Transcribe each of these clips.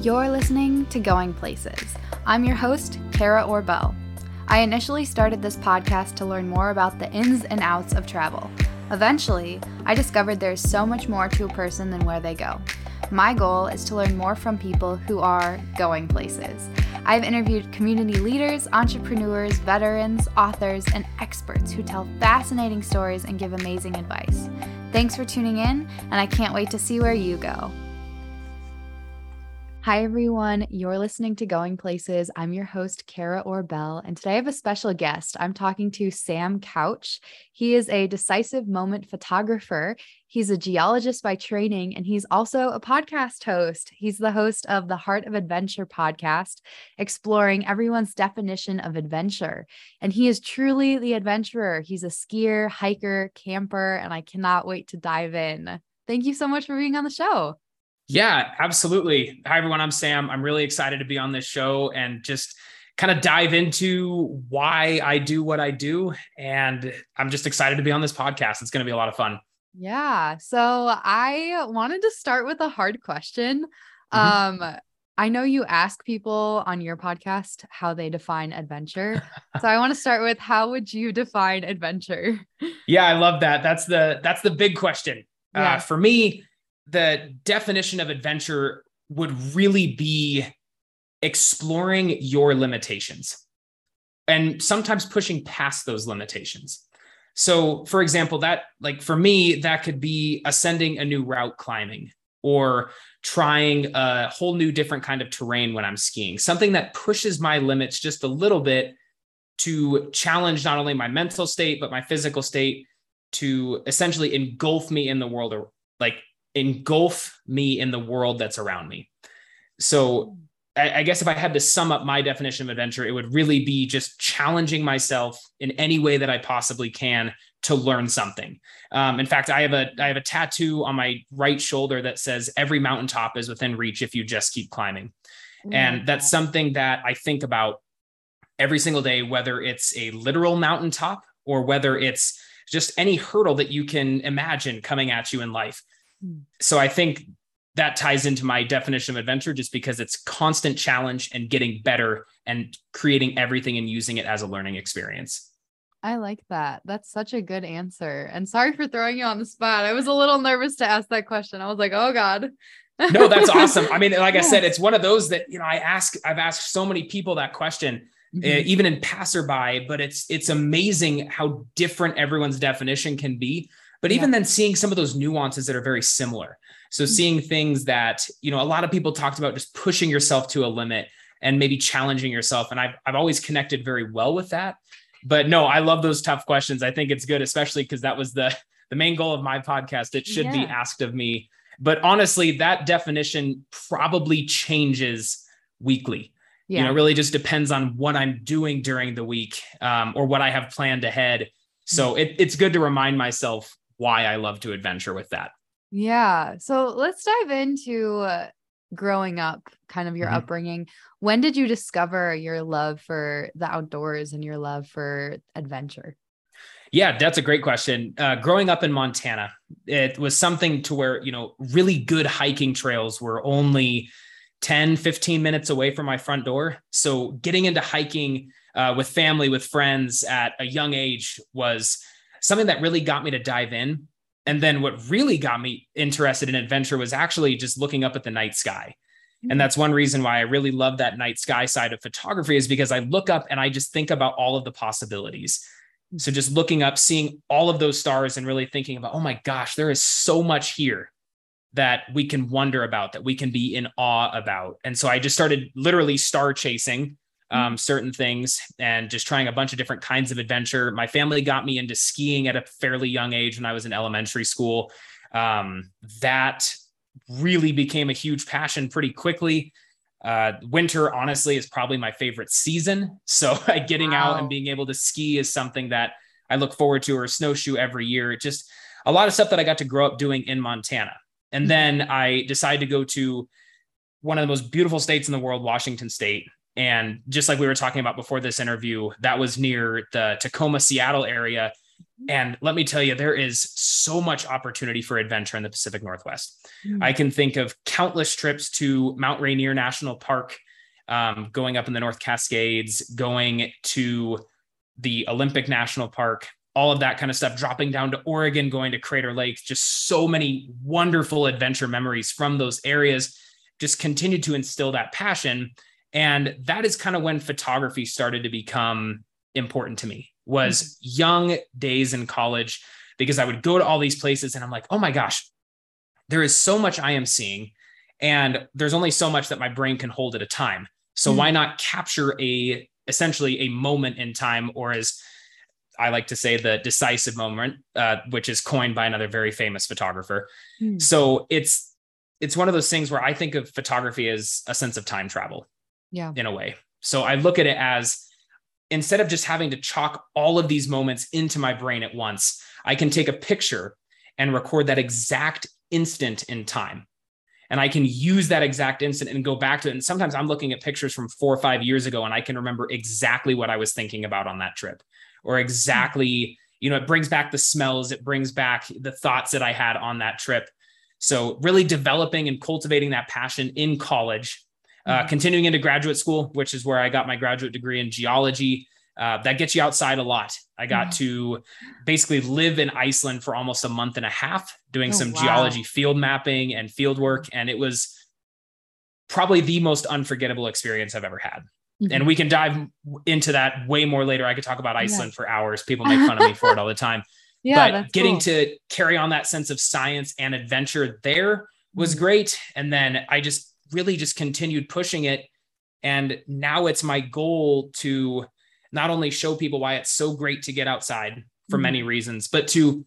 You're listening to Going Places. I'm your host, Kara Orbell. I initially started this podcast to learn more about the ins and outs of travel. Eventually, I discovered there's so much more to a person than where they go. My goal is to learn more from people who are going places. I've interviewed community leaders, entrepreneurs, veterans, authors, and experts who tell fascinating stories and give amazing advice. Thanks for tuning in, and I can't wait to see where you go. Hi, everyone. You're listening to Going Places. I'm your host, Kara Orbell, and today I have a special guest. I'm talking to Sam Couch. He is a decisive moment photographer. He's a geologist by training, and he's also a podcast host. He's the host of the Heart of Adventure podcast, exploring everyone's definition of adventure. And he is truly the adventurer. He's a skier, hiker, camper, and I cannot wait to dive in. Thank you so much for being on the show. Yeah, absolutely. Hi, everyone. I'm Sam. I'm really excited to be on this show and just kind of dive into why I do what I do. And I'm just excited to be on this podcast. It's going to be a lot of fun. Yeah. So I wanted to start with a hard question. Mm-hmm. Um, I know you ask people on your podcast how they define adventure. so I want to start with how would you define adventure? Yeah, I love that. That's the that's the big question. Yeah. Uh, for me, the definition of adventure would really be exploring your limitations and sometimes pushing past those limitations. So, for example, that like for me, that could be ascending a new route climbing or trying a whole new different kind of terrain when I'm skiing, something that pushes my limits just a little bit to challenge not only my mental state, but my physical state to essentially engulf me in the world or like engulf me in the world that's around me. So I, I, guess if I had to sum up my definition of adventure, it would really be just challenging myself in any way that I possibly can to learn something. Um, in fact, I have a I have a tattoo on my right shoulder that says every mountaintop is within reach if you just keep climbing. Oh and that's something that I think about every single day, whether it's a literal mountaintop or whether it's just any hurdle that you can imagine coming at you in life. So I think that ties into my definition of adventure just because it's constant challenge and getting better and creating everything and using it as a learning experience. I like that. That's such a good answer. And sorry for throwing you on the spot. I was a little nervous to ask that question. I was like, oh God. no, that's awesome. I mean, like I said, it's one of those that, you know, I ask, I've asked so many people that question, mm-hmm. uh, even in passerby, but it's, it's amazing how different everyone's definition can be but even yeah. then seeing some of those nuances that are very similar so mm-hmm. seeing things that you know a lot of people talked about just pushing yourself to a limit and maybe challenging yourself and i've, I've always connected very well with that but no i love those tough questions i think it's good especially because that was the the main goal of my podcast it should yeah. be asked of me but honestly that definition probably changes weekly yeah. you know really just depends on what i'm doing during the week um, or what i have planned ahead so mm. it, it's good to remind myself why I love to adventure with that. Yeah. So let's dive into uh, growing up, kind of your mm-hmm. upbringing. When did you discover your love for the outdoors and your love for adventure? Yeah, that's a great question. Uh, growing up in Montana, it was something to where, you know, really good hiking trails were only 10, 15 minutes away from my front door. So getting into hiking uh, with family, with friends at a young age was something that really got me to dive in. And then what really got me interested in adventure was actually just looking up at the night sky. And mm-hmm. that's one reason why I really love that night sky side of photography is because I look up and I just think about all of the possibilities. So just looking up, seeing all of those stars and really thinking about, oh my gosh, there is so much here that we can wonder about, that we can be in awe about. And so I just started literally star chasing um, mm. certain things and just trying a bunch of different kinds of adventure. My family got me into skiing at a fairly young age when I was in elementary school. Um, that really became a huge passion pretty quickly. Uh, winter, honestly, is probably my favorite season. So getting wow. out and being able to ski is something that I look forward to, or snowshoe every year. It just a lot of stuff that I got to grow up doing in Montana. And mm-hmm. then I decided to go to one of the most beautiful states in the world, Washington State, and just like we were talking about before this interview, that was near the Tacoma, Seattle area. And let me tell you, there is so much opportunity for adventure in the Pacific Northwest. Mm. I can think of countless trips to Mount Rainier National Park, um, going up in the North Cascades, going to the Olympic National Park, all of that kind of stuff, dropping down to Oregon, going to Crater Lake, just so many wonderful adventure memories from those areas, just continued to instill that passion. And that is kind of when photography started to become important to me was mm-hmm. young days in college because I would go to all these places and I'm like, oh my gosh, there is so much I am seeing. And there's only so much that my brain can hold at a time. So mm-hmm. why not capture a essentially a moment in time, or as I like to say, the decisive moment, uh, which is coined by another very famous photographer. Mm-hmm. So it's it's one of those things where I think of photography as a sense of time travel. Yeah. In a way. So I look at it as instead of just having to chalk all of these moments into my brain at once, I can take a picture and record that exact instant in time. And I can use that exact instant and go back to it. And sometimes I'm looking at pictures from four or five years ago and I can remember exactly what I was thinking about on that trip or exactly, you know, it brings back the smells, it brings back the thoughts that I had on that trip. So, really developing and cultivating that passion in college uh, continuing into graduate school, which is where I got my graduate degree in geology. Uh, that gets you outside a lot. I got mm-hmm. to basically live in Iceland for almost a month and a half doing oh, some wow. geology field mapping and field work. And it was probably the most unforgettable experience I've ever had. Mm-hmm. And we can dive into that way more later. I could talk about Iceland yeah. for hours. People make fun of me for it all the time. Yeah, but getting cool. to carry on that sense of science and adventure there was mm-hmm. great. And then I just really just continued pushing it. And now it's my goal to not only show people why it's so great to get outside for mm-hmm. many reasons, but to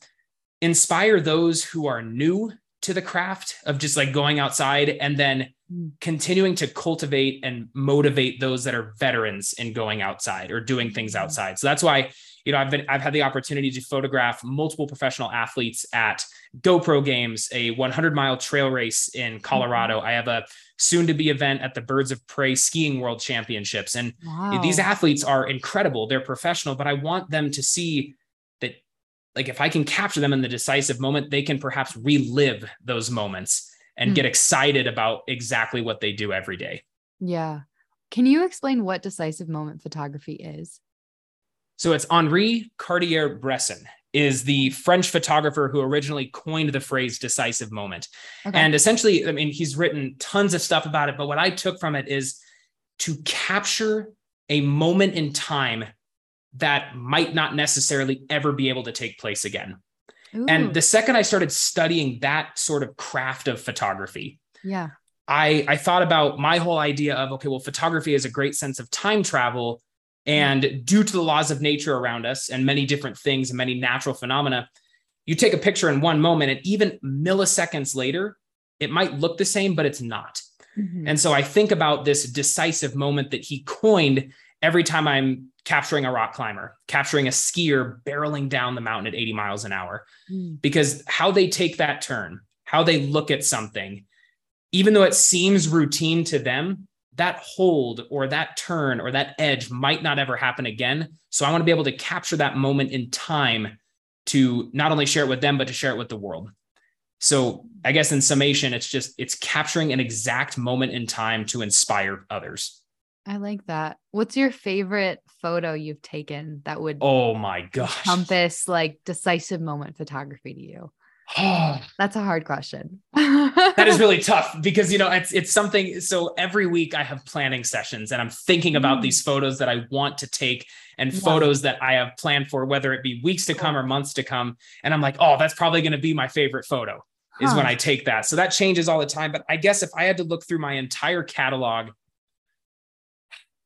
inspire those who are new to the craft of just like going outside and then mm. continuing to cultivate and motivate those that are veterans in going outside or doing things outside. So that's why you know I've been I've had the opportunity to photograph multiple professional athletes at GoPro Games, a 100 mile trail race in Colorado. Mm-hmm. I have a soon to be event at the Birds of Prey Skiing World Championships. And wow. these athletes are incredible. They're professional, but I want them to see that, like, if I can capture them in the decisive moment, they can perhaps relive those moments and mm. get excited about exactly what they do every day. Yeah. Can you explain what decisive moment photography is? So it's Henri Cartier Bresson is the French photographer who originally coined the phrase decisive moment. Okay. And essentially, I mean, he's written tons of stuff about it, but what I took from it is to capture a moment in time that might not necessarily ever be able to take place again. Ooh. And the second I started studying that sort of craft of photography, yeah. I, I thought about my whole idea of okay, well, photography is a great sense of time travel and due to the laws of nature around us and many different things and many natural phenomena, you take a picture in one moment and even milliseconds later, it might look the same, but it's not. Mm-hmm. And so I think about this decisive moment that he coined every time I'm capturing a rock climber, capturing a skier barreling down the mountain at 80 miles an hour, mm. because how they take that turn, how they look at something, even though it seems routine to them, that hold or that turn or that edge might not ever happen again. So I want to be able to capture that moment in time to not only share it with them, but to share it with the world. So I guess in summation, it's just it's capturing an exact moment in time to inspire others. I like that. What's your favorite photo you've taken that would oh my gosh encompass like decisive moment photography to you? That's a hard question. that is really tough because you know it's it's something so every week I have planning sessions and I'm thinking about mm. these photos that I want to take and yeah. photos that I have planned for whether it be weeks to come or months to come and I'm like, "Oh, that's probably going to be my favorite photo." Huh. Is when I take that. So that changes all the time, but I guess if I had to look through my entire catalog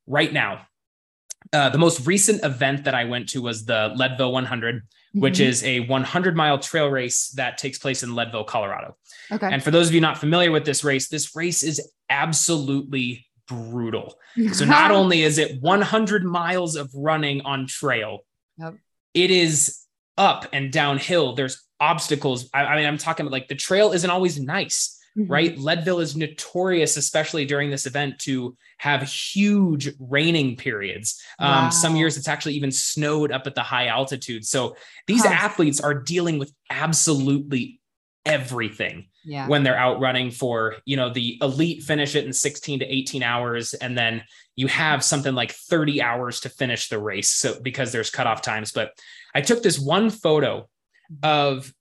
right now, uh, the most recent event that I went to was the Leadville 100 which mm-hmm. is a 100 mile trail race that takes place in Leadville, Colorado. Okay. And for those of you not familiar with this race, this race is absolutely brutal. so not only is it 100 miles of running on trail, yep. it is up and downhill. There's obstacles. I, I mean, I'm talking about like the trail isn't always nice. Mm-hmm. right? Leadville is notorious, especially during this event, to have huge raining periods. Um, wow. Some years it's actually even snowed up at the high altitude. So these huh. athletes are dealing with absolutely everything yeah. when they're out running for, you know, the elite finish it in 16 to 18 hours. And then you have something like 30 hours to finish the race. So because there's cutoff times. But I took this one photo mm-hmm. of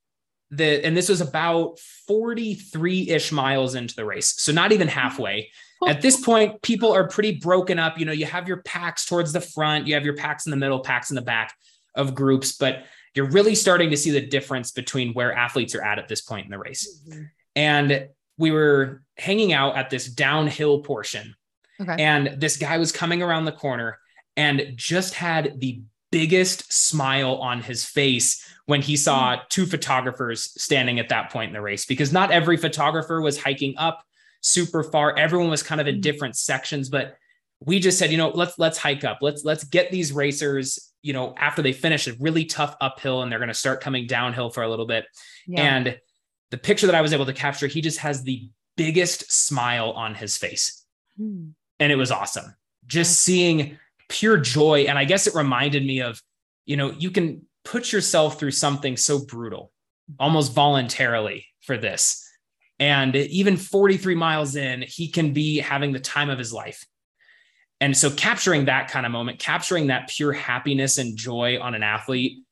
the, and this was about 43 ish miles into the race. So not even halfway. At this point, people are pretty broken up. You know, you have your packs towards the front, you have your packs in the middle, packs in the back of groups, but you're really starting to see the difference between where athletes are at at this point in the race. Mm-hmm. And we were hanging out at this downhill portion. Okay. And this guy was coming around the corner and just had the biggest smile on his face when he saw mm. two photographers standing at that point in the race because not every photographer was hiking up super far everyone was kind of in mm. different sections but we just said you know let's let's hike up let's let's get these racers you know, after they finish a really tough uphill and they're going to start coming downhill for a little bit. Yeah. And the picture that I was able to capture, he just has the biggest smile on his face. Hmm. And it was awesome. Just seeing pure joy. And I guess it reminded me of, you know, you can put yourself through something so brutal, almost voluntarily for this. And even 43 miles in, he can be having the time of his life. And so capturing that kind of moment, capturing that pure happiness and joy on an athlete,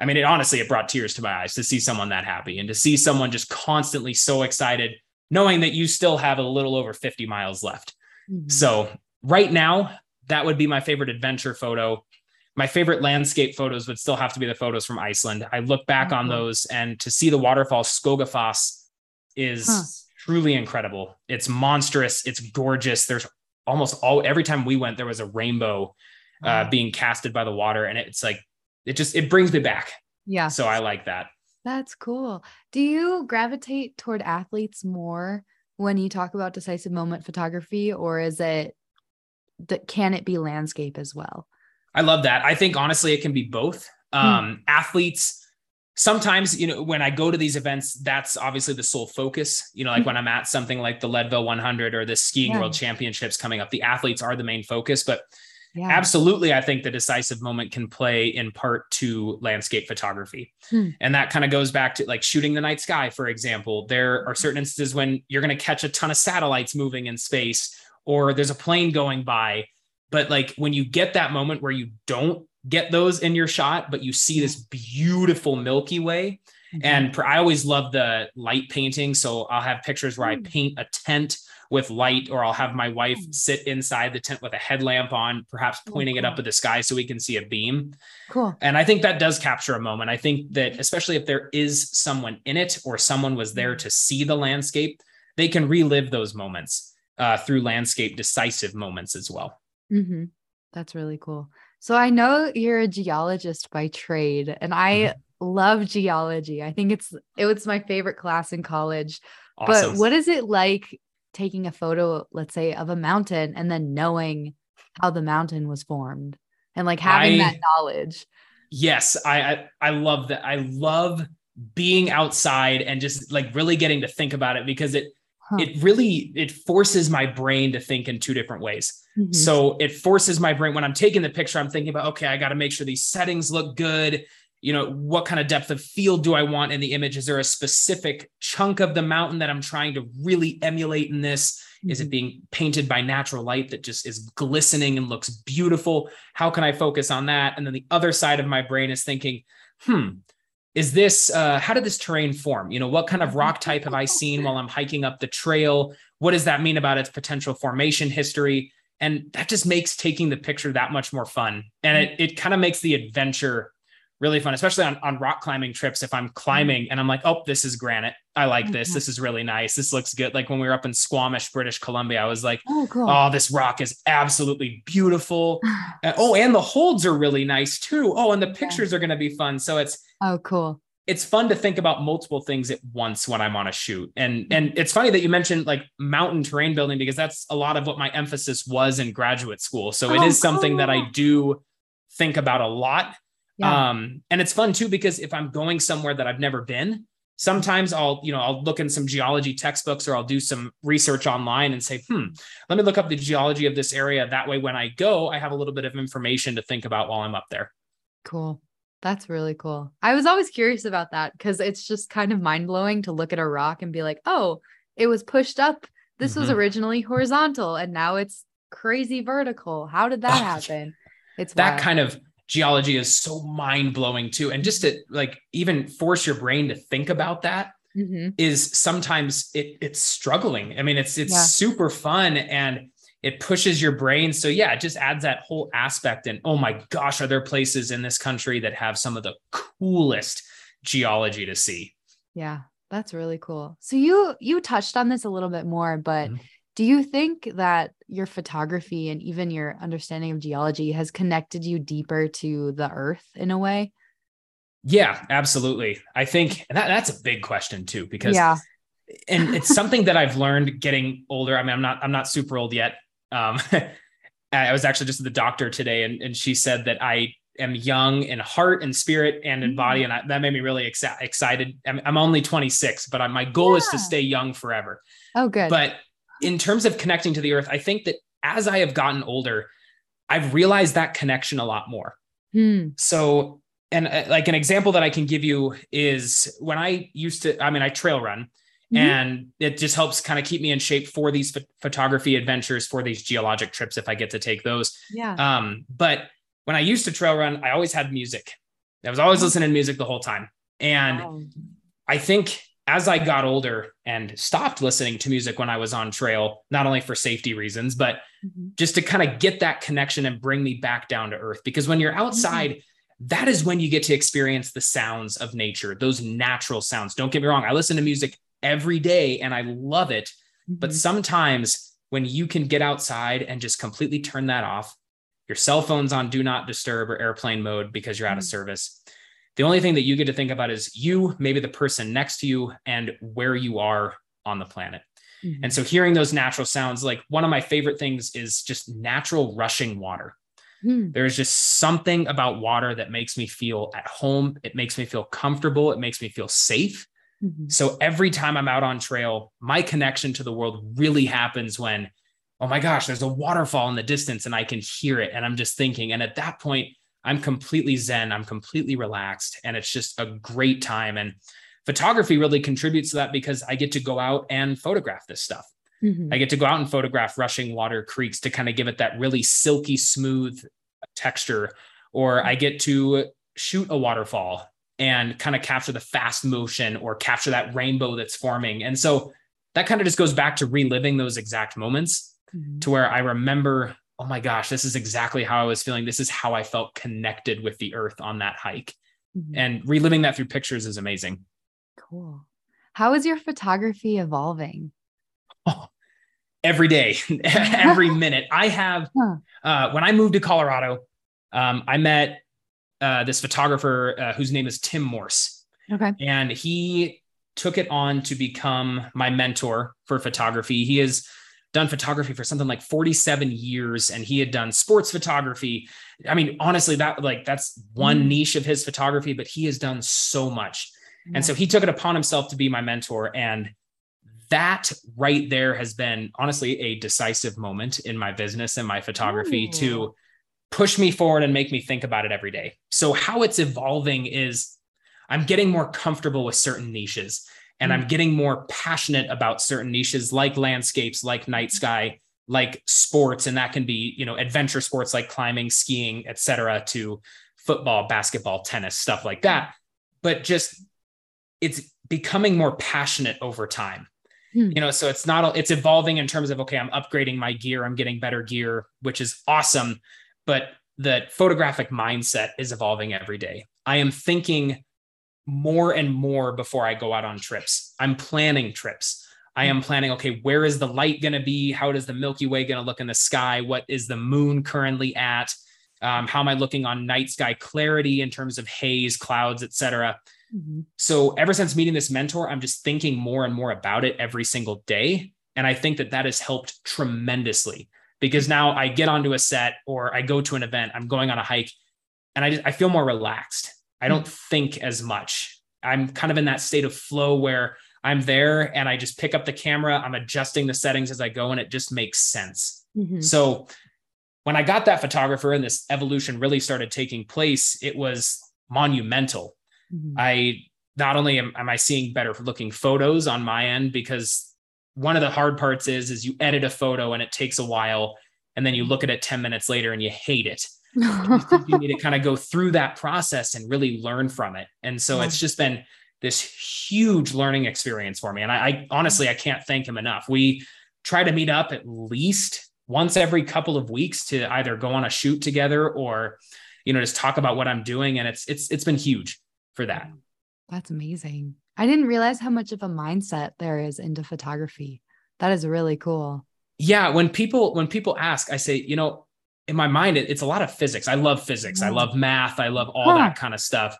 I mean, it honestly, it brought tears to my eyes to see someone that happy and to see someone just constantly so excited, knowing that you still have a little over 50 miles left. Mm-hmm. So right now, that would be my favorite adventure photo. My favorite landscape photos would still have to be the photos from Iceland. I look back on those and to see the waterfall Skogafoss is huh. truly incredible. It's monstrous. It's gorgeous. There's almost all every time we went, there was a rainbow uh, being casted by the water, and it's like it just it brings me back. Yeah. So I like that. That's cool. Do you gravitate toward athletes more when you talk about decisive moment photography, or is it that can it be landscape as well? I love that. I think honestly, it can be both. Hmm. Um, Athletes sometimes you know when i go to these events that's obviously the sole focus you know like mm-hmm. when i'm at something like the leadville 100 or the skiing yeah. world championships coming up the athletes are the main focus but yeah. absolutely i think the decisive moment can play in part to landscape photography hmm. and that kind of goes back to like shooting the night sky for example there are certain instances when you're going to catch a ton of satellites moving in space or there's a plane going by but like when you get that moment where you don't get those in your shot, but you see this beautiful Milky Way. Mm-hmm. And I always love the light painting. So I'll have pictures where I mm. paint a tent with light, or I'll have my wife mm. sit inside the tent with a headlamp on, perhaps oh, pointing oh, cool. it up at the sky so we can see a beam. Cool. And I think that does capture a moment. I think that, especially if there is someone in it or someone was there mm. to see the landscape, they can relive those moments uh, through landscape decisive moments as well. Mm-hmm. That's really cool. So I know you're a geologist by trade, and I mm-hmm. love geology. I think it's it was my favorite class in college. Awesome. But what is it like taking a photo, let's say, of a mountain and then knowing how the mountain was formed and like having I, that knowledge? Yes, I, I I love that. I love being outside and just like really getting to think about it because it huh. it really it forces my brain to think in two different ways Mm-hmm. So it forces my brain when I'm taking the picture, I'm thinking about, okay, I got to make sure these settings look good. You know, what kind of depth of field do I want in the image? Is there a specific chunk of the mountain that I'm trying to really emulate in this? Is it mm-hmm. being painted by natural light that just is glistening and looks beautiful? How can I focus on that? And then the other side of my brain is thinking, hmm, is this uh, how did this terrain form? You know what kind of rock type have i seen while i'm hiking up the trail? What does that mean about its potential formation history? And that just makes taking the picture that much more fun. And it, it kind of makes the adventure really fun, especially on, on rock climbing trips. If I'm climbing mm-hmm. and I'm like, oh, this is granite. I like this. Mm-hmm. This is really nice. This looks good. Like when we were up in Squamish, British Columbia, I was like, oh, cool. oh this rock is absolutely beautiful. Uh, oh, and the holds are really nice too. Oh, and the pictures yeah. are going to be fun. So it's, oh, cool it's fun to think about multiple things at once when I'm on a shoot. And mm-hmm. and it's funny that you mentioned like mountain terrain building because that's a lot of what my emphasis was in graduate school. So oh, it is something that I do think about a lot. Yeah. Um, and it's fun too because if I'm going somewhere that I've never been, Sometimes I'll, you know, I'll look in some geology textbooks or I'll do some research online and say, hmm, let me look up the geology of this area. That way, when I go, I have a little bit of information to think about while I'm up there. Cool. That's really cool. I was always curious about that because it's just kind of mind blowing to look at a rock and be like, oh, it was pushed up. This mm-hmm. was originally horizontal and now it's crazy vertical. How did that happen? It's that wild. kind of geology is so mind blowing too. And just to like even force your brain to think about that mm-hmm. is sometimes it it's struggling. I mean, it's it's yeah. super fun and it pushes your brain. So yeah, it just adds that whole aspect. And oh my gosh, are there places in this country that have some of the coolest geology to see? Yeah, that's really cool. So you you touched on this a little bit more, but mm-hmm. Do you think that your photography and even your understanding of geology has connected you deeper to the earth in a way? Yeah, absolutely. I think that, that's a big question too, because yeah. and it's something that I've learned getting older. I mean, I'm not I'm not super old yet. Um, I was actually just at the doctor today, and, and she said that I am young in heart and spirit and in body, mm. and I, that made me really ex- excited. I'm, I'm, only 26, but I, my goal yeah. is to stay young forever. Oh, good. But in terms of connecting to the earth, I think that as I have gotten older, I've realized that connection a lot more. Hmm. So, and uh, like an example that I can give you is when I used to, I mean, I trail run mm-hmm. and it just helps kind of keep me in shape for these ph- photography adventures, for these geologic trips, if I get to take those. Yeah. Um, but when I used to trail run, I always had music. I was always listening to music the whole time. And wow. I think as I got older and stopped listening to music when I was on trail, not only for safety reasons, but mm-hmm. just to kind of get that connection and bring me back down to earth. Because when you're outside, mm-hmm. that is when you get to experience the sounds of nature, those natural sounds. Don't get me wrong, I listen to music every day and I love it. Mm-hmm. But sometimes when you can get outside and just completely turn that off, your cell phone's on do not disturb or airplane mode because you're out of mm. service the only thing that you get to think about is you, maybe the person next to you, and where you are on the planet. Mm-hmm. And so hearing those natural sounds, like one of my favorite things is just natural rushing water. Mm. There's just something about water that makes me feel at home. It makes me feel comfortable. It makes me feel safe. Mm-hmm. So every time I'm out on trail, my connection to the world really happens when, oh my gosh, there's a waterfall in the distance and I can hear it. And I'm just thinking. And at that point, I'm completely zen, I'm completely relaxed, and it's just a great time. And photography really contributes to that because I get to go out and photograph this stuff. Mm-hmm. I get to go out and photograph rushing water creeks to kind of give it that really silky smooth texture, or I get to shoot a waterfall and kind of capture the fast motion or capture that rainbow that's forming. And so that kind of just goes back to reliving those exact moments mm-hmm. to where I remember oh my gosh, this is exactly how I was feeling. This is how I felt connected with the earth on that hike. Mm-hmm. And reliving that through pictures is amazing. Cool. How is your photography evolving? Oh, every day, every minute. I have, uh, when I moved to Colorado, um, I met uh, this photographer uh, whose name is Tim Morse. Okay. And he took it on to become my mentor for photography. He is done photography for something like 47 years and he had done sports photography i mean honestly that like that's one mm. niche of his photography but he has done so much yeah. and so he took it upon himself to be my mentor and that right there has been honestly a decisive moment in my business and my photography Ooh. to push me forward and make me think about it every day so how it's evolving is i'm getting more comfortable with certain niches and mm. i'm getting more passionate about certain niches like landscapes like night sky like sports. And that can be you know adventure sports like climbing skiing etc to football basketball tennis stuff like that. But just it's becoming more passionate over time. Hmm. you know so it's not it's evolving in terms of okay i'm upgrading my gear i'm getting better gear which is awesome. But the photographic mindset is evolving every day. I am thinking more and more before I go out on trips. I'm planning trips. I am planning, okay, where is the light going to be? How does the Milky Way going to look in the sky? What is the moon currently at? Um, how am I looking on night sky clarity in terms of haze, clouds, etc. Mm-hmm. So ever since meeting this mentor, I'm just thinking more and more about it every single day. And I think that that has helped tremendously because now I get onto a set or I go to an event, I'm going on a hike and I just, I feel more relaxed. I don't think as much. I'm kind of in that state of flow where I'm there and I just pick up the camera, I'm adjusting the settings as I go, and it just makes sense. Mm-hmm. So when I got that photographer and this evolution really started taking place, it was monumental. Mm-hmm. I not only am, am I seeing better looking photos on my end because one of the hard parts is is you edit a photo and it takes a while and then you look at it 10 minutes later and you hate it you, you need to kind of go through that process and really learn from it? And so yeah. it's just been this huge learning experience for me and I, I honestly i can't thank him enough. We try to meet up at least once every couple of weeks to either go on a shoot together or you know just talk about what i'm doing and it's it's it's been huge for that. That's amazing. I didn't realize how much of a mindset there is into photography. That is really cool. Yeah when people when people ask i say you know in my mind it, it's a lot of physics. I love physics. I mm. love math. I love all huh. that kind of stuff.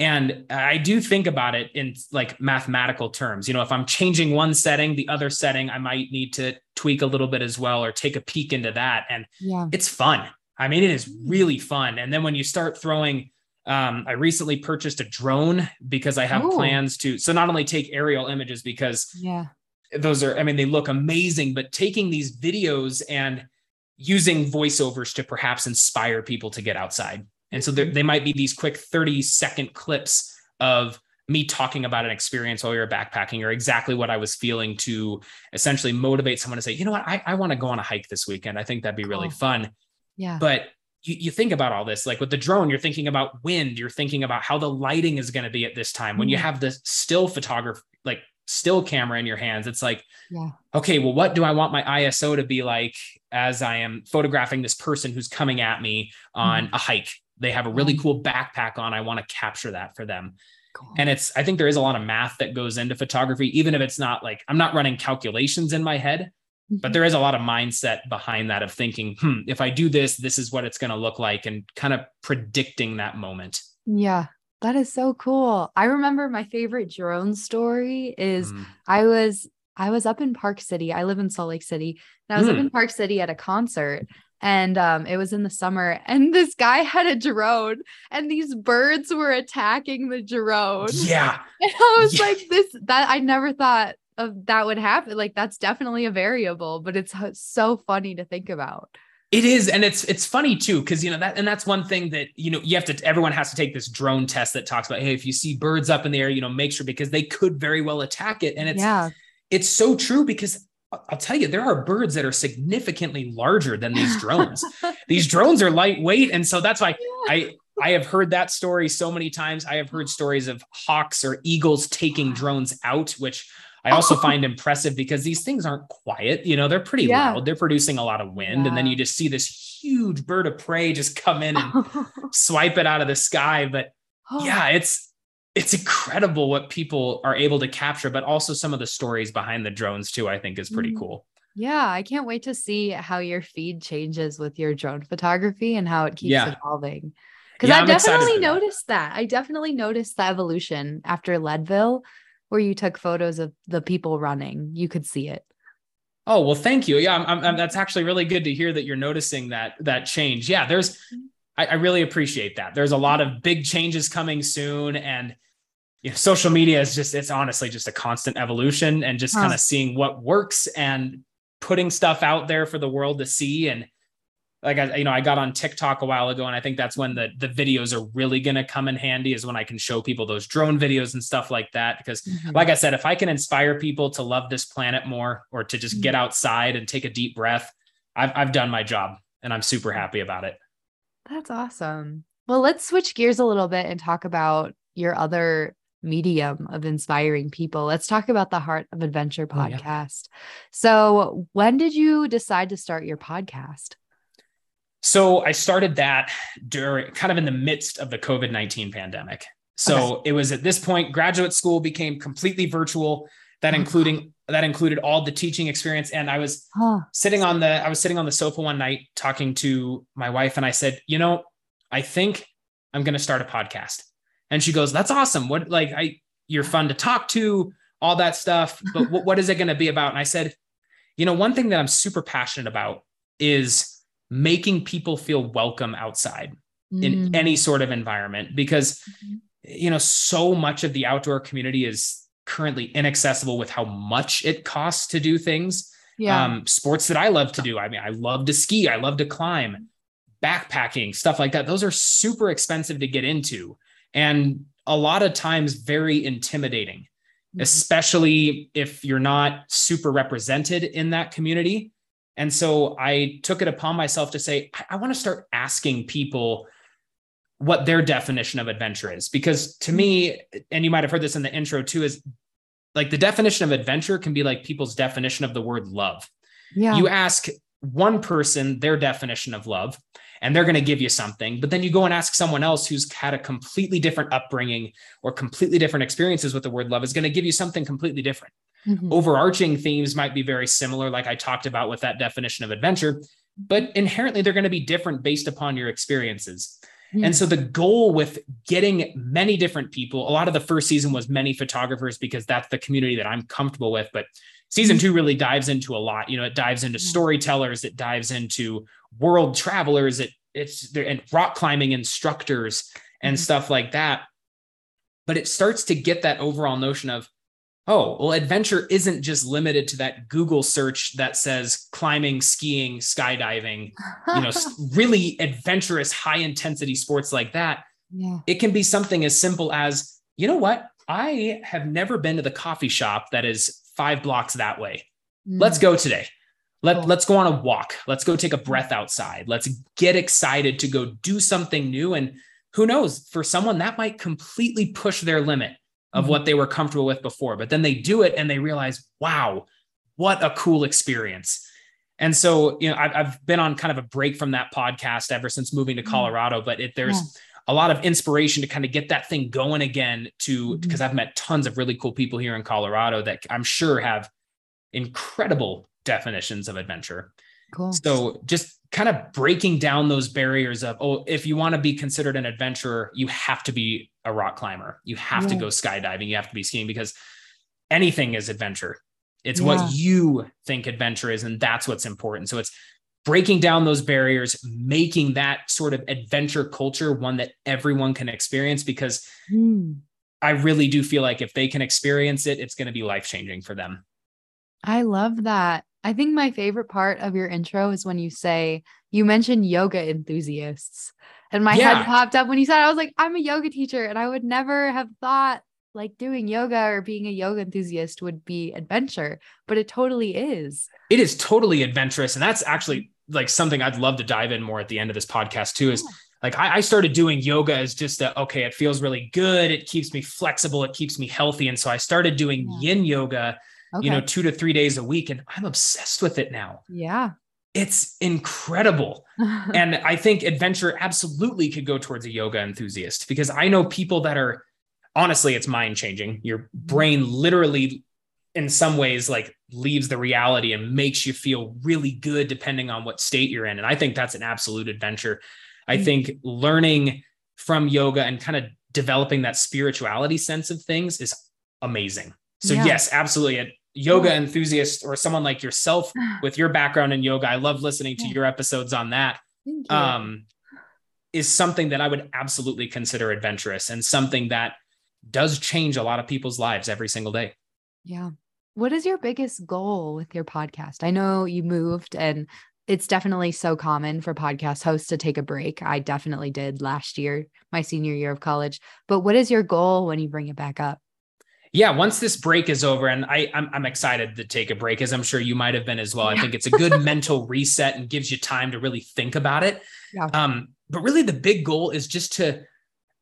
And i do think about it in like mathematical terms. You know if i'm changing one setting the other setting i might need to tweak a little bit as well or take a peek into that. And yeah. it's fun. I mean it is really fun. And then when you start throwing um, I recently purchased a drone because I have Ooh. plans to so not only take aerial images because yeah. those are, I mean, they look amazing, but taking these videos and using voiceovers to perhaps inspire people to get outside. And so mm-hmm. they might be these quick 30 second clips of me talking about an experience while we were backpacking or exactly what I was feeling to essentially motivate someone to say, you know what, I, I want to go on a hike this weekend. I think that'd be really fun. Yeah. But you, you think about all this, like with the drone, you're thinking about wind, you're thinking about how the lighting is going to be at this time. When you mm-hmm. have the still photography, like still camera in your hands it's like yeah. okay well what do i want my iso to be like as i am photographing this person who's coming at me on mm. a hike they have a really cool backpack on i want to capture that for them cool. and it's i think there is a lot of math that goes into photography even if it's not like i'm not running calculations in my head mm-hmm. but there is a lot of mindset behind that of thinking hmm if i do this this is what it's going to look like and kind of predicting that moment yeah that is so cool. I remember my favorite drone story is mm. I was I was up in Park City. I live in Salt Lake City. And I was mm. up in Park City at a concert and um, it was in the summer and this guy had a drone and these birds were attacking the drone. Yeah. And I was yeah. like this that I never thought of that would happen. Like that's definitely a variable, but it's so funny to think about. It is, and it's it's funny too, because you know that, and that's one thing that you know you have to. Everyone has to take this drone test that talks about, hey, if you see birds up in the air, you know, make sure because they could very well attack it, and it's yeah. it's so true because I'll tell you, there are birds that are significantly larger than these drones. these drones are lightweight, and so that's why. I I have heard that story so many times. I have heard stories of hawks or eagles taking drones out, which I also find impressive because these things aren't quiet. You know, they're pretty yeah. loud. They're producing a lot of wind. Yeah. And then you just see this huge bird of prey just come in and swipe it out of the sky. But yeah, it's it's incredible what people are able to capture, but also some of the stories behind the drones too, I think is pretty mm. cool. Yeah, I can't wait to see how your feed changes with your drone photography and how it keeps yeah. evolving. Because yeah, I definitely noticed that. that. I definitely noticed the evolution after Leadville where you took photos of the people running. You could see it. Oh well, thank you. Yeah, I'm, I'm, that's actually really good to hear that you're noticing that that change. Yeah, there's, I, I really appreciate that. There's a lot of big changes coming soon, and you know, social media is just it's honestly just a constant evolution and just huh. kind of seeing what works and putting stuff out there for the world to see and like I, you know, I got on TikTok a while ago, and I think that's when the the videos are really going to come in handy. Is when I can show people those drone videos and stuff like that. Because, mm-hmm. like I said, if I can inspire people to love this planet more, or to just mm-hmm. get outside and take a deep breath, I've I've done my job, and I'm super happy about it. That's awesome. Well, let's switch gears a little bit and talk about your other medium of inspiring people. Let's talk about the Heart of Adventure podcast. Oh, yeah. So, when did you decide to start your podcast? So I started that during kind of in the midst of the COVID 19 pandemic. So okay. it was at this point, graduate school became completely virtual. That uh-huh. including that included all the teaching experience. And I was huh. sitting on the I was sitting on the sofa one night talking to my wife, and I said, you know, I think I'm gonna start a podcast. And she goes, That's awesome. What like I you're fun to talk to, all that stuff. But what, what is it gonna be about? And I said, you know, one thing that I'm super passionate about is making people feel welcome outside mm. in any sort of environment because mm-hmm. you know, so much of the outdoor community is currently inaccessible with how much it costs to do things. Yeah. Um, sports that I love to do. I mean, I love to ski, I love to climb, backpacking, stuff like that. Those are super expensive to get into. And a lot of times very intimidating, mm-hmm. especially if you're not super represented in that community. And so I took it upon myself to say, I, I want to start asking people what their definition of adventure is. Because to me, and you might have heard this in the intro too, is like the definition of adventure can be like people's definition of the word love. Yeah. You ask one person their definition of love, and they're going to give you something. But then you go and ask someone else who's had a completely different upbringing or completely different experiences with the word love is going to give you something completely different. Mm-hmm. Overarching themes might be very similar, like I talked about with that definition of adventure, but inherently they're going to be different based upon your experiences. Mm-hmm. And so the goal with getting many different people, a lot of the first season was many photographers because that's the community that I'm comfortable with. But season mm-hmm. two really dives into a lot. You know, it dives into storytellers, it dives into world travelers, it it's there and rock climbing instructors and mm-hmm. stuff like that. But it starts to get that overall notion of oh, well, adventure isn't just limited to that Google search that says climbing, skiing, skydiving, you know, really adventurous, high intensity sports like that. Yeah. It can be something as simple as, you know what? I have never been to the coffee shop that is five blocks that way. Mm. Let's go today. Let, cool. Let's go on a walk. Let's go take a breath outside. Let's get excited to go do something new. And who knows, for someone that might completely push their limit of mm-hmm. what they were comfortable with before. But then they do it and they realize, wow, what a cool experience. And so, you know, I've, I've been on kind of a break from that podcast ever since moving to mm-hmm. Colorado, but it, there's yeah. a lot of inspiration to kind of get that thing going again to, because mm-hmm. I've met tons of really cool people here in Colorado that I'm sure have incredible definitions of adventure. Cool. So just kind of breaking down those barriers of, oh, if you want to be considered an adventurer, you have to be a rock climber. You have yeah. to go skydiving. You have to be skiing because anything is adventure. It's yeah. what you think adventure is. And that's what's important. So it's breaking down those barriers, making that sort of adventure culture one that everyone can experience because mm. I really do feel like if they can experience it, it's going to be life changing for them. I love that. I think my favorite part of your intro is when you say you mentioned yoga enthusiasts. And my yeah. head popped up when you said I was like, I'm a yoga teacher. And I would never have thought like doing yoga or being a yoga enthusiast would be adventure, but it totally is. It is totally adventurous. And that's actually like something I'd love to dive in more at the end of this podcast too is yeah. like I, I, started doing yoga as just a, okay, it feels really good. It keeps me flexible. It keeps me healthy. And so I started doing yeah. yin yoga okay. you know, two to three days a week. And I'm obsessed with it now. Yeah. It's incredible. and I think adventure absolutely could go towards a yoga enthusiast because I know people that are honestly, it's mind changing. Your brain literally, in some ways, like leaves the reality and makes you feel really good depending on what state you're in. And I think that's an absolute adventure. I mm-hmm. think learning from yoga and kind of developing that spirituality sense of things is amazing. So yeah. yes, absolutely yoga enthusiast or someone like yourself with your background in yoga, I love listening to your episodes on that. Um, is something that I would absolutely consider adventurous and something that does change a lot of people's lives every single day. Yeah. What is your biggest goal with your podcast? I know you moved and it's definitely so common for podcast hosts to take a break. I definitely did last year, my senior year of college. But what is your goal when you bring it back up? Yeah, once this break is over, and I, I'm, I'm excited to take a break, as I'm sure you might have been as well. Yeah. I think it's a good mental reset and gives you time to really think about it. Yeah. Um, but really, the big goal is just to,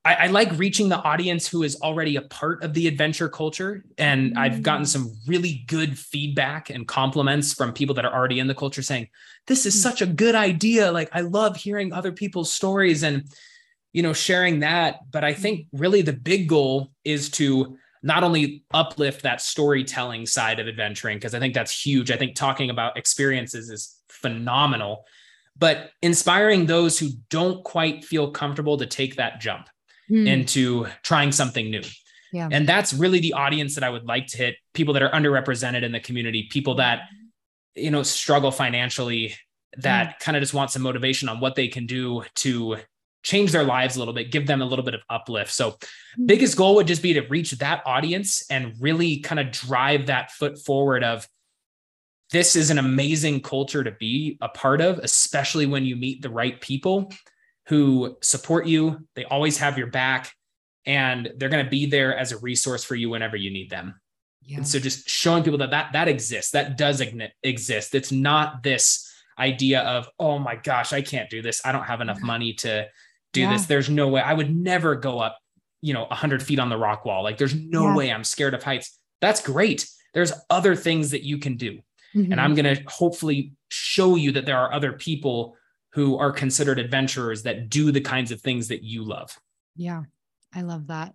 I, I, like reaching the audience who is already a part of the adventure culture. And mm. I've gotten mm. some really good feedback and compliments from people that are already in the culture saying, This is mm. such a good idea. Like, I love hearing other people's stories and, you know, sharing that. But I think mm. really the big goal is to, not only uplift that storytelling side of adventuring, because I think that's huge. I think talking about experiences is phenomenal, but inspiring those who don't quite feel comfortable to take that jump mm. into trying something new. Yeah. And that's really the audience that I would like to hit people that are underrepresented in the community, people that, you know, struggle financially, that mm. kind of just want some motivation on what they can do to change their lives a little bit, give them a little bit of uplift. So, Mm-hmm. biggest goal would just be to reach that audience and really kind of drive that foot forward of this is an amazing culture to be a part of, especially when you meet the right people who support you. They always have your back and they're going to be there as a resource for you whenever you need them. Yeah. And so just showing people that that that exists, that does exist. It's not this idea of, oh my gosh, I can't do this. I don't have enough money to do Yeah. this. There's no way I would never go up, you know, 100 feet on the rock wall. Like there's no Yeah. way I'm scared of heights. That's great. There's other things that you can do. Mhm. And I'm going to hopefully show you that there are other people who are considered adventurers that do the kinds of things that you love. Yeah, I love that.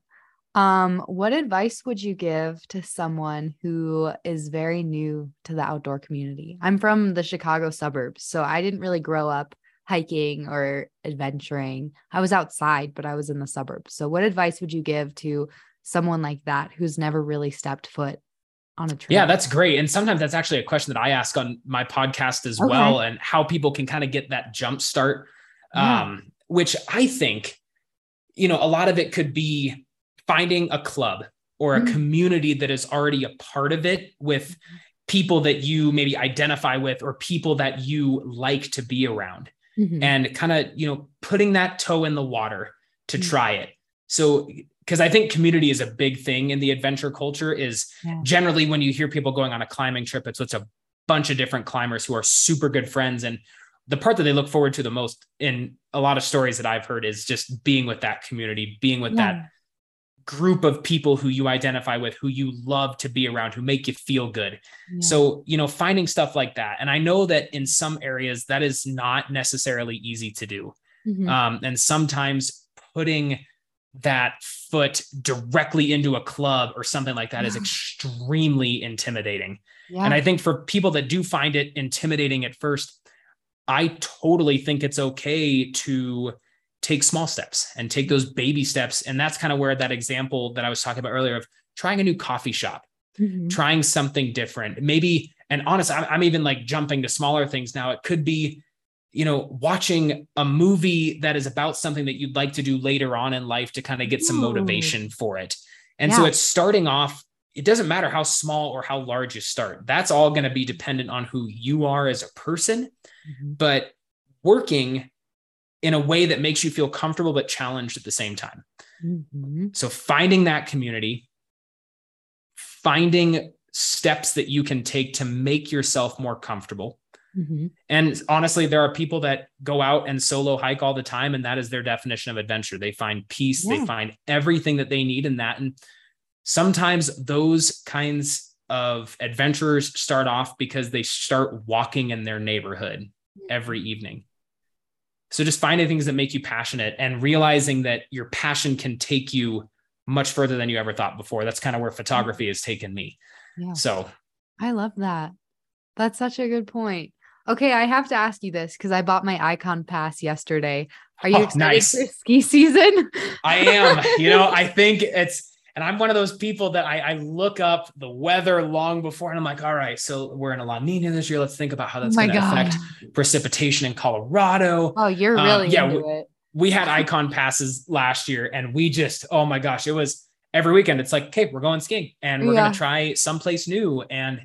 Um, what advice would you give to someone who is very new to the outdoor community? I'm from the Chicago suburbs, so I didn't really grow up hiking or adventuring. I was outside, but I was in the suburbs. So what advice would you give to someone like that who's never really stepped foot on a trail? Yeah, that's great. And sometimes that's actually a question that I ask on my podcast as Okay. well, and how people can kind of get that jump start. Yeah. Um, which I think, you know, a lot of it could be finding a club or a Mhm. community that is already a part of it with people that you maybe identify with or people that you like to be around Mhm. and kind of you know putting that toe in the water to Mm. try it so because i think community is a big thing in the adventure culture is Yeah. generally when you hear people going on a climbing trip it's it's a bunch of different climbers who are super good friends and the part that they look forward to the most in a lot of stories that i've heard is just being with that community being with that Yeah. Group of people who you identify with who you love to be around who make you feel good Yeah. so, you know, finding stuff like that. And I know that in some areas that is not necessarily easy to do. Mhm. Um, and sometimes putting that foot directly into a club or something like that is Yeah. extremely intimidating. yeah. And I think for people that do find it intimidating at first, I totally think it's okay to take small steps and take those baby steps. And that's kind of where that example that I was talking about earlier of trying a new coffee shop Mhm. trying something different maybe and honestly I'm, I'm even like jumping to smaller things now it could be you know watching a movie that is about something that you'd like to do later on in life to kind of get some Ooh. motivation for it and so it's starting off it doesn't matter how small or how large you start that's all going to be dependent on who you are as a person Mhm. but working in a way that makes you feel comfortable but challenged at the same time Mhm. so finding that community, finding steps that you can take to make yourself more comfortable. Mhm. And honestly, there are people that go out and solo hike all the time, and that is their definition of adventure. They find peace, Yeah. they find everything that they need in that. And sometimes those kinds of adventurers start off because they start walking in their neighborhood every evening. So just finding things that make you passionate and realizing that your passion can take you much further than you ever thought before. That's kind of where photography has taken me. Yeah. So I love that. That's such a good point. Okay, I have to ask you this because I bought my Ikon pass yesterday. Are you Oh, excited nice. for ski season? I am, you know, I think it's, and I'm one of those people that I, I look up the weather long before and I'm like, all right, so we're in a La Nina this year. Let's think about how Oh that's my going to affect precipitation in Colorado. Oh, you're Um, really yeah, into it. we had Ikon passes last year and we just oh my gosh it was every weekend it's like okay we're going skiing and we're Yeah. going to try someplace new and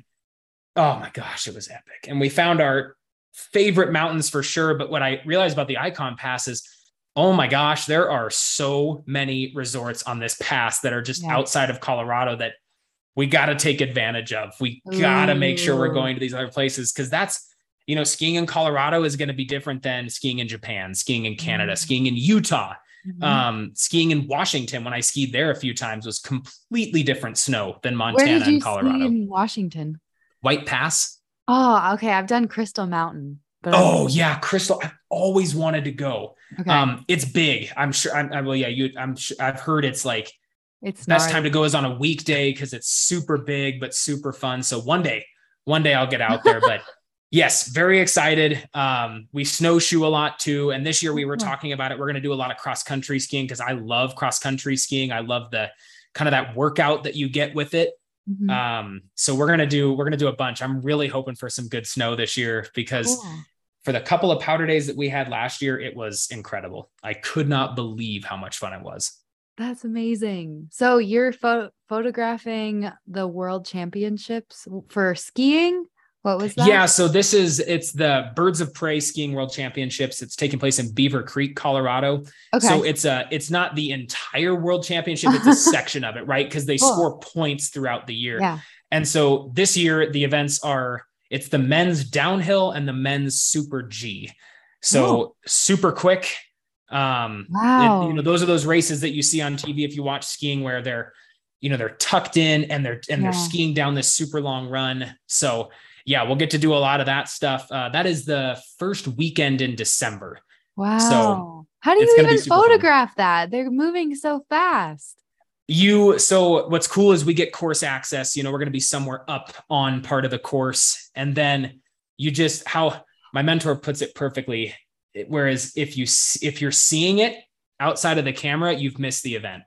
oh my gosh it was epic and we found our favorite mountains for sure but what i realized about the Ikon pass is oh my gosh there are so many resorts on this pass that are just Yeah. outside of colorado that we got to take advantage of we got to make sure we're going to these other places because that's you know, skiing in Colorado is going to be different than skiing in Japan, skiing in Canada, Mm. skiing in Utah, Mhm. um, skiing in Washington. When I skied there a few times, was completely different snow than Montana did you and Colorado. in Washington? White Pass. Oh, okay. I've done Crystal Mountain. But Oh yeah, Crystal. I've always wanted to go. okay. Um, it's big. I'm sure. I'm, I, well, yeah. You. I'm. Sure, I've heard it's like it's best time to go is on a weekday because it's super big but super fun. So one day, one day I'll get out there. But yes, very excited. Um, we snowshoe a lot too, and this year we were talking about it. We're going to do a lot of cross country skiing because I love cross country skiing. I love the kind of that workout that you get with it. Mhm. Um, so we're gonna do we're gonna do a bunch. I'm really hoping for some good snow this year because Cool. For the couple of powder days that we had last year, it was incredible. I could not believe how much fun it was. That's amazing. So you're pho- photographing the world championships for skiing? What was that? Yeah, so this is it's the Birds of Prey skiing world championships. It's taking place in Beaver Creek, Colorado. Okay. So it's a it's not the entire world championship, it's a section of it, right? Because they cool. score points throughout the year. Yeah. And so this year the events are it's the men's downhill and the men's super G. So oh. super quick. Um wow. It, you know, those are those races that you see on TV if you watch skiing where they're you know they're tucked in and they're and yeah. they're skiing down this super long run. So yeah, we'll get to do a lot of that stuff. Uh, that is the first weekend in December. Wow. So how do you even photograph fun. that? They're moving so fast. You so what's cool is we get course access. You know, we're going to be somewhere up on part of the course, and then you just how my mentor puts it perfectly. Whereas if you if you're seeing it outside of the camera, you've missed the event.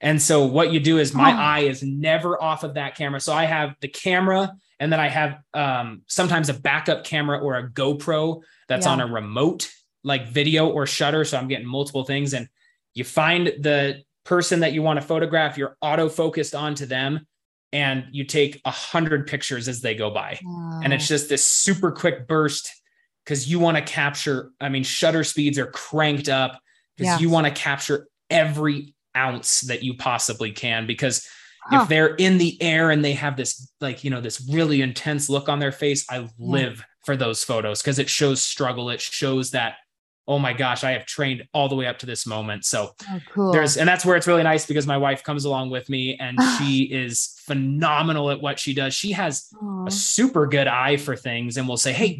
And so what you do is my oh. eye is never off of that camera. So I have the camera and then I have um, sometimes a backup camera or a GoPro that's yeah. on a remote, like video or shutter. So I'm getting multiple things. And you find the person that you want to photograph, you're auto focused onto them, and you take a hundred pictures as they go by. Wow. And it's just this super quick burst because you want to capture. I mean, shutter speeds are cranked up because you want to capture every ounce that you possibly can because huh. if they're in the air and they have this like you know this really intense look on their face i live yeah. for those photos because it shows struggle it shows that oh my gosh i have trained all the way up to this moment so oh, cool. there's and that's where it's really nice because my wife comes along with me and she is phenomenal at what she does she has Aww. a super good eye for things and will say hey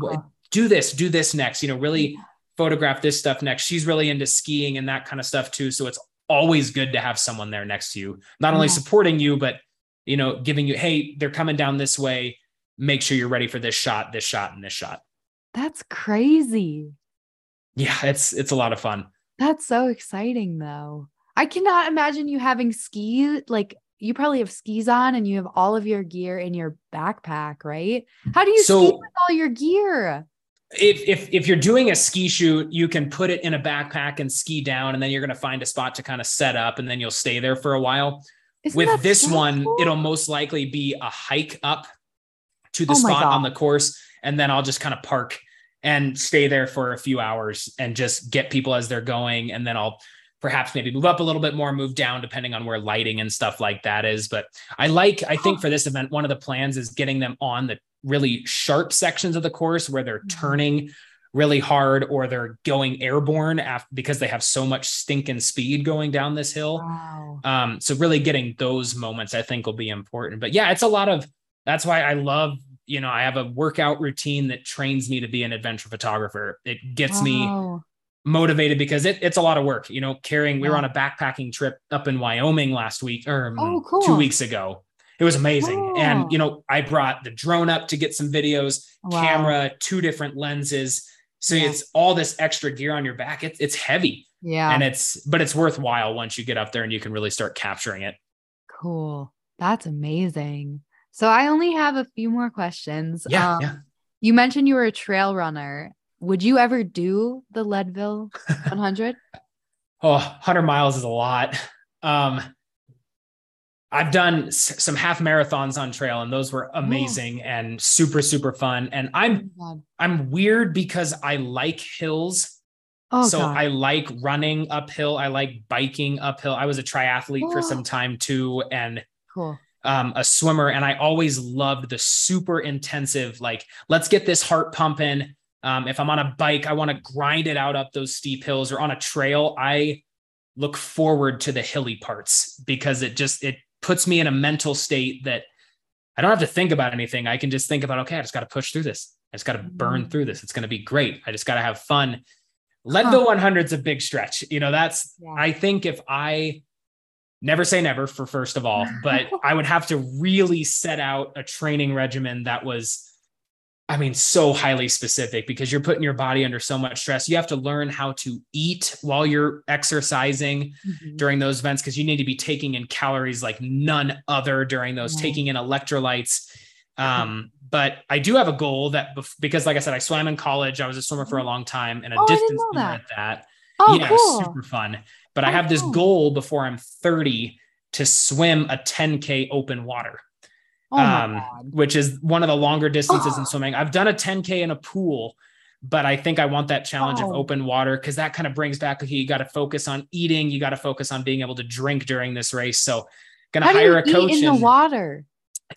do this do this next you know really photograph this stuff next she's really into skiing and that kind of stuff too so it's always good to have someone there next to you, not only supporting you, but you know, giving you, hey, they're coming down this way. Make sure you're ready for this shot, this shot, and this shot. That's crazy. Yeah, it's it's a lot of fun. That's so exciting though. I cannot imagine you having skis like you probably have skis on and you have all of your gear in your backpack, right? How do you so, ski with all your gear? if if if you're doing a ski shoot, you can put it in a backpack and ski down, and then you're going to find a spot to kind of set up, and then you'll stay there for a while. Isn't With this so one, cool? it'll most likely be a hike up to the oh spot on the course, and then I'll just kind of park and stay there for a few hours and just get people as they're going, and then I'll perhaps maybe move up a little bit more, move down depending on where lighting and stuff like that is. But I like, I think for this event, one of the plans is getting them on the really sharp sections of the course where they're mm-hmm. turning really hard or they're going airborne after, because they have so much stink and speed going down this hill. Wow. Um, so really getting those moments I think will be important. But yeah, it's a lot of that's why I love, you know, I have a workout routine that trains me to be an adventure photographer. It gets wow. me motivated because it, it's a lot of work, you know, carrying, we were on a backpacking trip up in Wyoming last week or um, oh, cool. two weeks ago it was amazing. Oh. And, you know, I brought the drone up to get some videos, wow. camera, two different lenses. So yeah. it's all this extra gear on your back. It's, it's heavy. Yeah. And it's, but it's worthwhile once you get up there and you can really start capturing it. Cool. That's amazing. So I only have a few more questions. Yeah. Um, yeah. You mentioned you were a trail runner. Would you ever do the Leadville 100? oh, 100 miles is a lot. Um, I've done s- some half marathons on trail and those were amazing oh. and super super fun and I'm oh I'm weird because I like hills. Oh, so God. I like running uphill. I like biking uphill. I was a triathlete oh. for some time too and cool. Um, a swimmer and I always loved the super intensive like let's get this heart pumping. Um, if I'm on a bike, I want to grind it out up those steep hills or on a trail. I look forward to the hilly parts because it just it puts me in a mental state that I don't have to think about anything. I can just think about, okay, I just got to push through this. I just got to burn mm-hmm. through this. It's going to be great. I just got to have fun. Leadville huh. 100 is a big stretch. You know, that's, yeah. I think if I never say never for first of all, but I would have to really set out a training regimen that was I mean, so highly specific because you're putting your body under so much stress. You have to learn how to eat while you're exercising mm-hmm. during those events because you need to be taking in calories like none other during those, taking in electrolytes. Um, but I do have a goal that because, like I said, I swam in college. I was a swimmer for a long time and a Oh, distance that. at that. Oh, yeah, cool. super fun. But Oh, I have this goal before I'm 30 to swim a 10k open water, Oh um, which is one of the longer distances Oh. in swimming. I've done a 10k in a pool, but I think I want that challenge of Oh. open water because that kind of brings back. Okay, you got to focus on eating. You got to focus on being able to drink during this race. So, gonna How do you hire a coach in the water?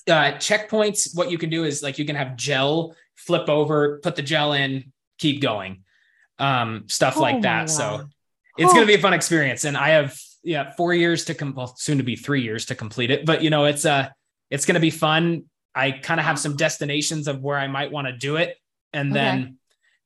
uh, checkpoints, what you can do is like you can have gel, flip over, put the gel in, keep going, um, stuff Oh like that. So. It's going to be a fun experience, and I have yeah four years to come, well, soon to be three years to complete it. But you know, it's uh it's going to be fun. I kind of have some destinations of where I might want to do it, and Okay. then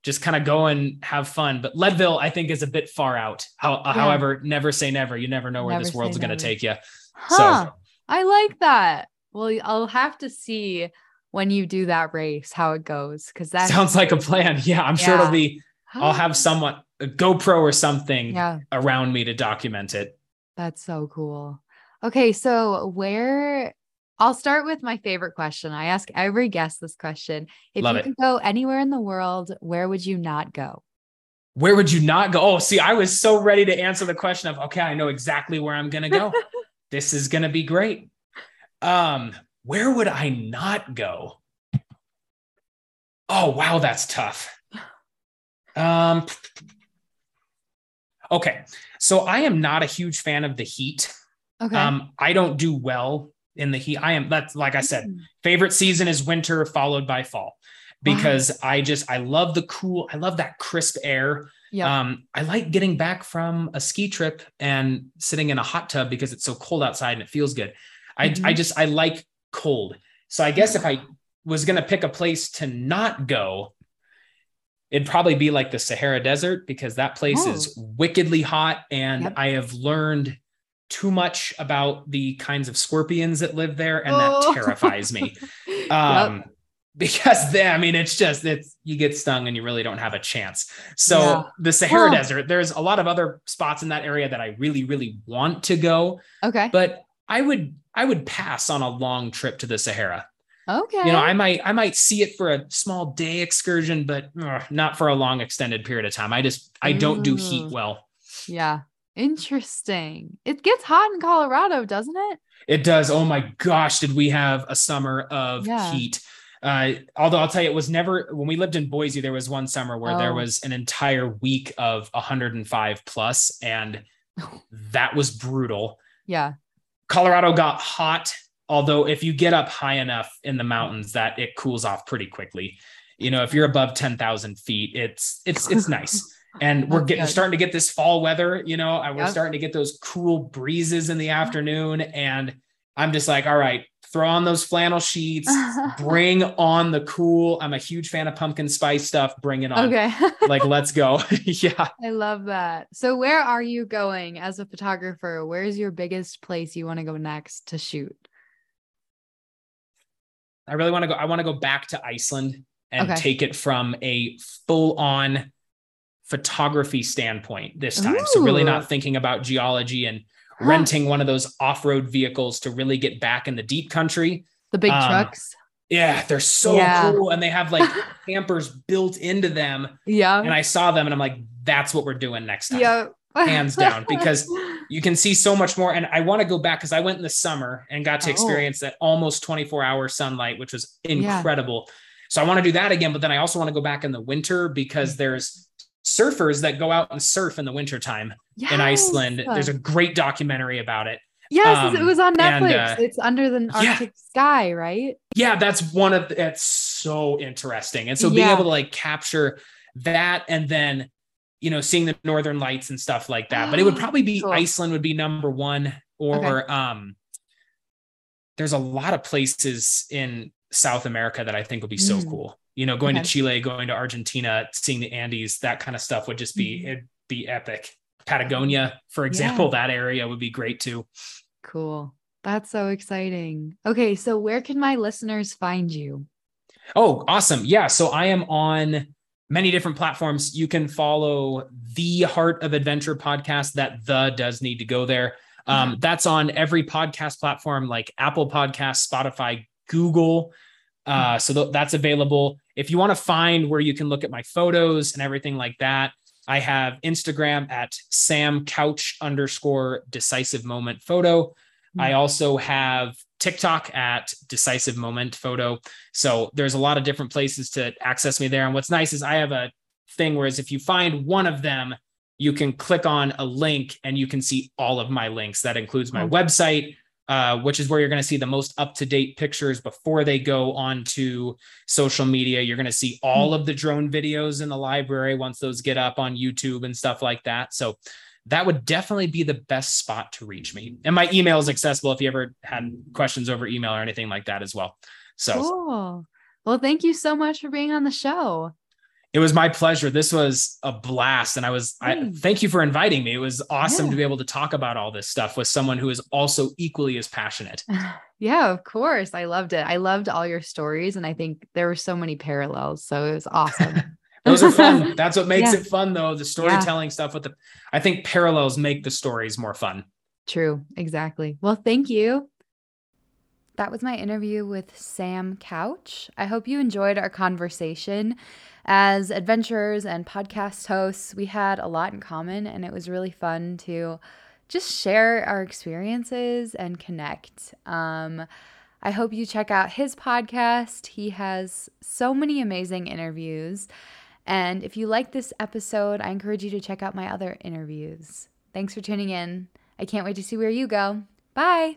just kind of go and have fun. But Leadville, I think, is a bit far out. How, Yeah. However, never say never. You never know where Never this world's going to take you. Huh. I like that. Well, I'll have to see when you do that race how it goes because that Sounds like a plan. Yeah, I'm sure it'll be. I'll have someone a GoPro or something Yeah, around me to document it. that's so cool. Okay, so where I'll start with my favorite question. I ask every guest this question. If Love you it. could go anywhere in the world, where would you not go? Where would you not go? Oh, see, I was so ready to answer the question of okay, I know exactly where I'm gonna go. this is gonna be great. Um, where would I not go? Oh wow, that's tough. Um okay, so I am not a huge fan of the heat. Okay. Um, I don't do well in the heat. I am that's like I said, Mm. favorite season is winter followed by fall Wow. because I just I love the cool, I love that crisp air. Yeah. Um, I like getting back from a ski trip and sitting in a hot tub because it's so cold outside and it feels good. I Mhm. I just I like cold. So I guess if I was gonna pick a place to not go, it'd probably be like the Sahara Desert because that place is wickedly hot and Oh. Yep. I have learned too much about the kinds of scorpions that live there and Oh. that terrifies me Yep. um because then i mean it's just it's you get stung and you really don't have a chance so Yeah. the sahara Huh. desert there's a lot of other spots in that area that i really really want to go okay. but i would i would pass on a long trip to the sahara okay. you know i might i might see it for a small day excursion but ugh, not for a long extended period of time i just i don't do heat well yeah. Interesting. It gets hot in Colorado, doesn't it? It does. Oh my gosh, did we have a summer of Yeah. heat? Uh, although I'll tell you, it was never when we lived in Boise. There was one summer where there Oh. was an entire week of 105 plus, and that was brutal. Yeah. Colorado got hot, although if you get up high enough in the mountains, that it cools off pretty quickly. You know, if you're above 10,000 feet, it's it's it's nice. And we're getting starting to get this fall weather, you know, and we're Yep. starting to get those cool breezes in the afternoon. And I'm just like, all right, throw on those flannel sheets, bring on the cool. I'm a huge fan of pumpkin spice stuff. Bring it on. Okay. Like, let's go. yeah. I love that. So, where are you going as a photographer? Where's your biggest place you want to go next to shoot? I really want to go. I want to go back to Iceland and Okay. take it from a full on photography standpoint this time. So, really not thinking about geology and Huh. renting one of those off road vehicles to really get back in the deep country. The big um, trucks. Yeah, they're so Yeah. cool. And they have like campers built into them. Yeah. And I saw them and I'm like, that's what we're doing next time. Yeah. Hands down, because You can see so much more. And I want to go back because I went in the summer and got to Oh. experience that almost 24 hour sunlight, which was Yeah. incredible. So I want to do that again. But then I also want to go back in the winter Mm. because there's surfers that go out and surf in the wintertime in Iceland. There's a great documentary about it. Yes, it um, was on and, Netflix. uh, it's under the yeah. Arctic sky, right? yeah that's one of that's so interesting and so being Yeah. able to like capture that and then you know seeing the northern lights and stuff like that but it would probably be Cool. iceland would be number one or um there's a lot of places in south america that i think would be so Mm. cool you know going Okay. to chile going to argentina seeing the andes that kind of stuff would just be Mhm. it'd be epic patagonia for example that area would be great too Cool. That's so exciting. Okay, so where can my listeners find you? Oh, awesome. Yeah. So I am on many different platforms. You can follow the Heart of Adventure podcast. That the does need to go there. Um, that's on every podcast platform like Apple Podcasts, Spotify, Google, Uh, so th- that's available. If you want to find where you can look at my photos and everything like that, I have Instagram at Sam Couch underscore decisive moment photo. Mm-hmm. I also have TikTok at decisive moment photo. So there's a lot of different places to access me there. And what's nice is I have a thing whereas if you find one of them, you can click on a link and you can see all of my links. That includes my website, uh, which is where you're going to see the most up to date pictures before they go onto social media. You're going to see all mm. of the drone videos in the library once those get up on YouTube and stuff like that. So that would definitely be the best spot to reach me. And my email is accessible if you ever had questions over email or anything like that as well. So cool. Well, thank you so much for being on the show. It was my pleasure. This was a blast. And I was, I thank you for inviting me. It was awesome yeah. to be able to talk about all this stuff with someone who is also equally as passionate. Yeah, of course. I loved it. I loved all your stories. And I think there were so many parallels. So it was awesome. Those are fun. That's what makes yeah. it fun, though. The storytelling yeah. stuff with the, I think parallels make the stories more fun. True. Exactly. Well, thank you. That was my interview with Sam Couch. I hope you enjoyed our conversation. As adventurers and podcast hosts, we had a lot in common, and it was really fun to just share our experiences and connect. Um, I hope you check out his podcast. He has so many amazing interviews. And if you like this episode, I encourage you to check out my other interviews. Thanks for tuning in. I can't wait to see where you go. Bye.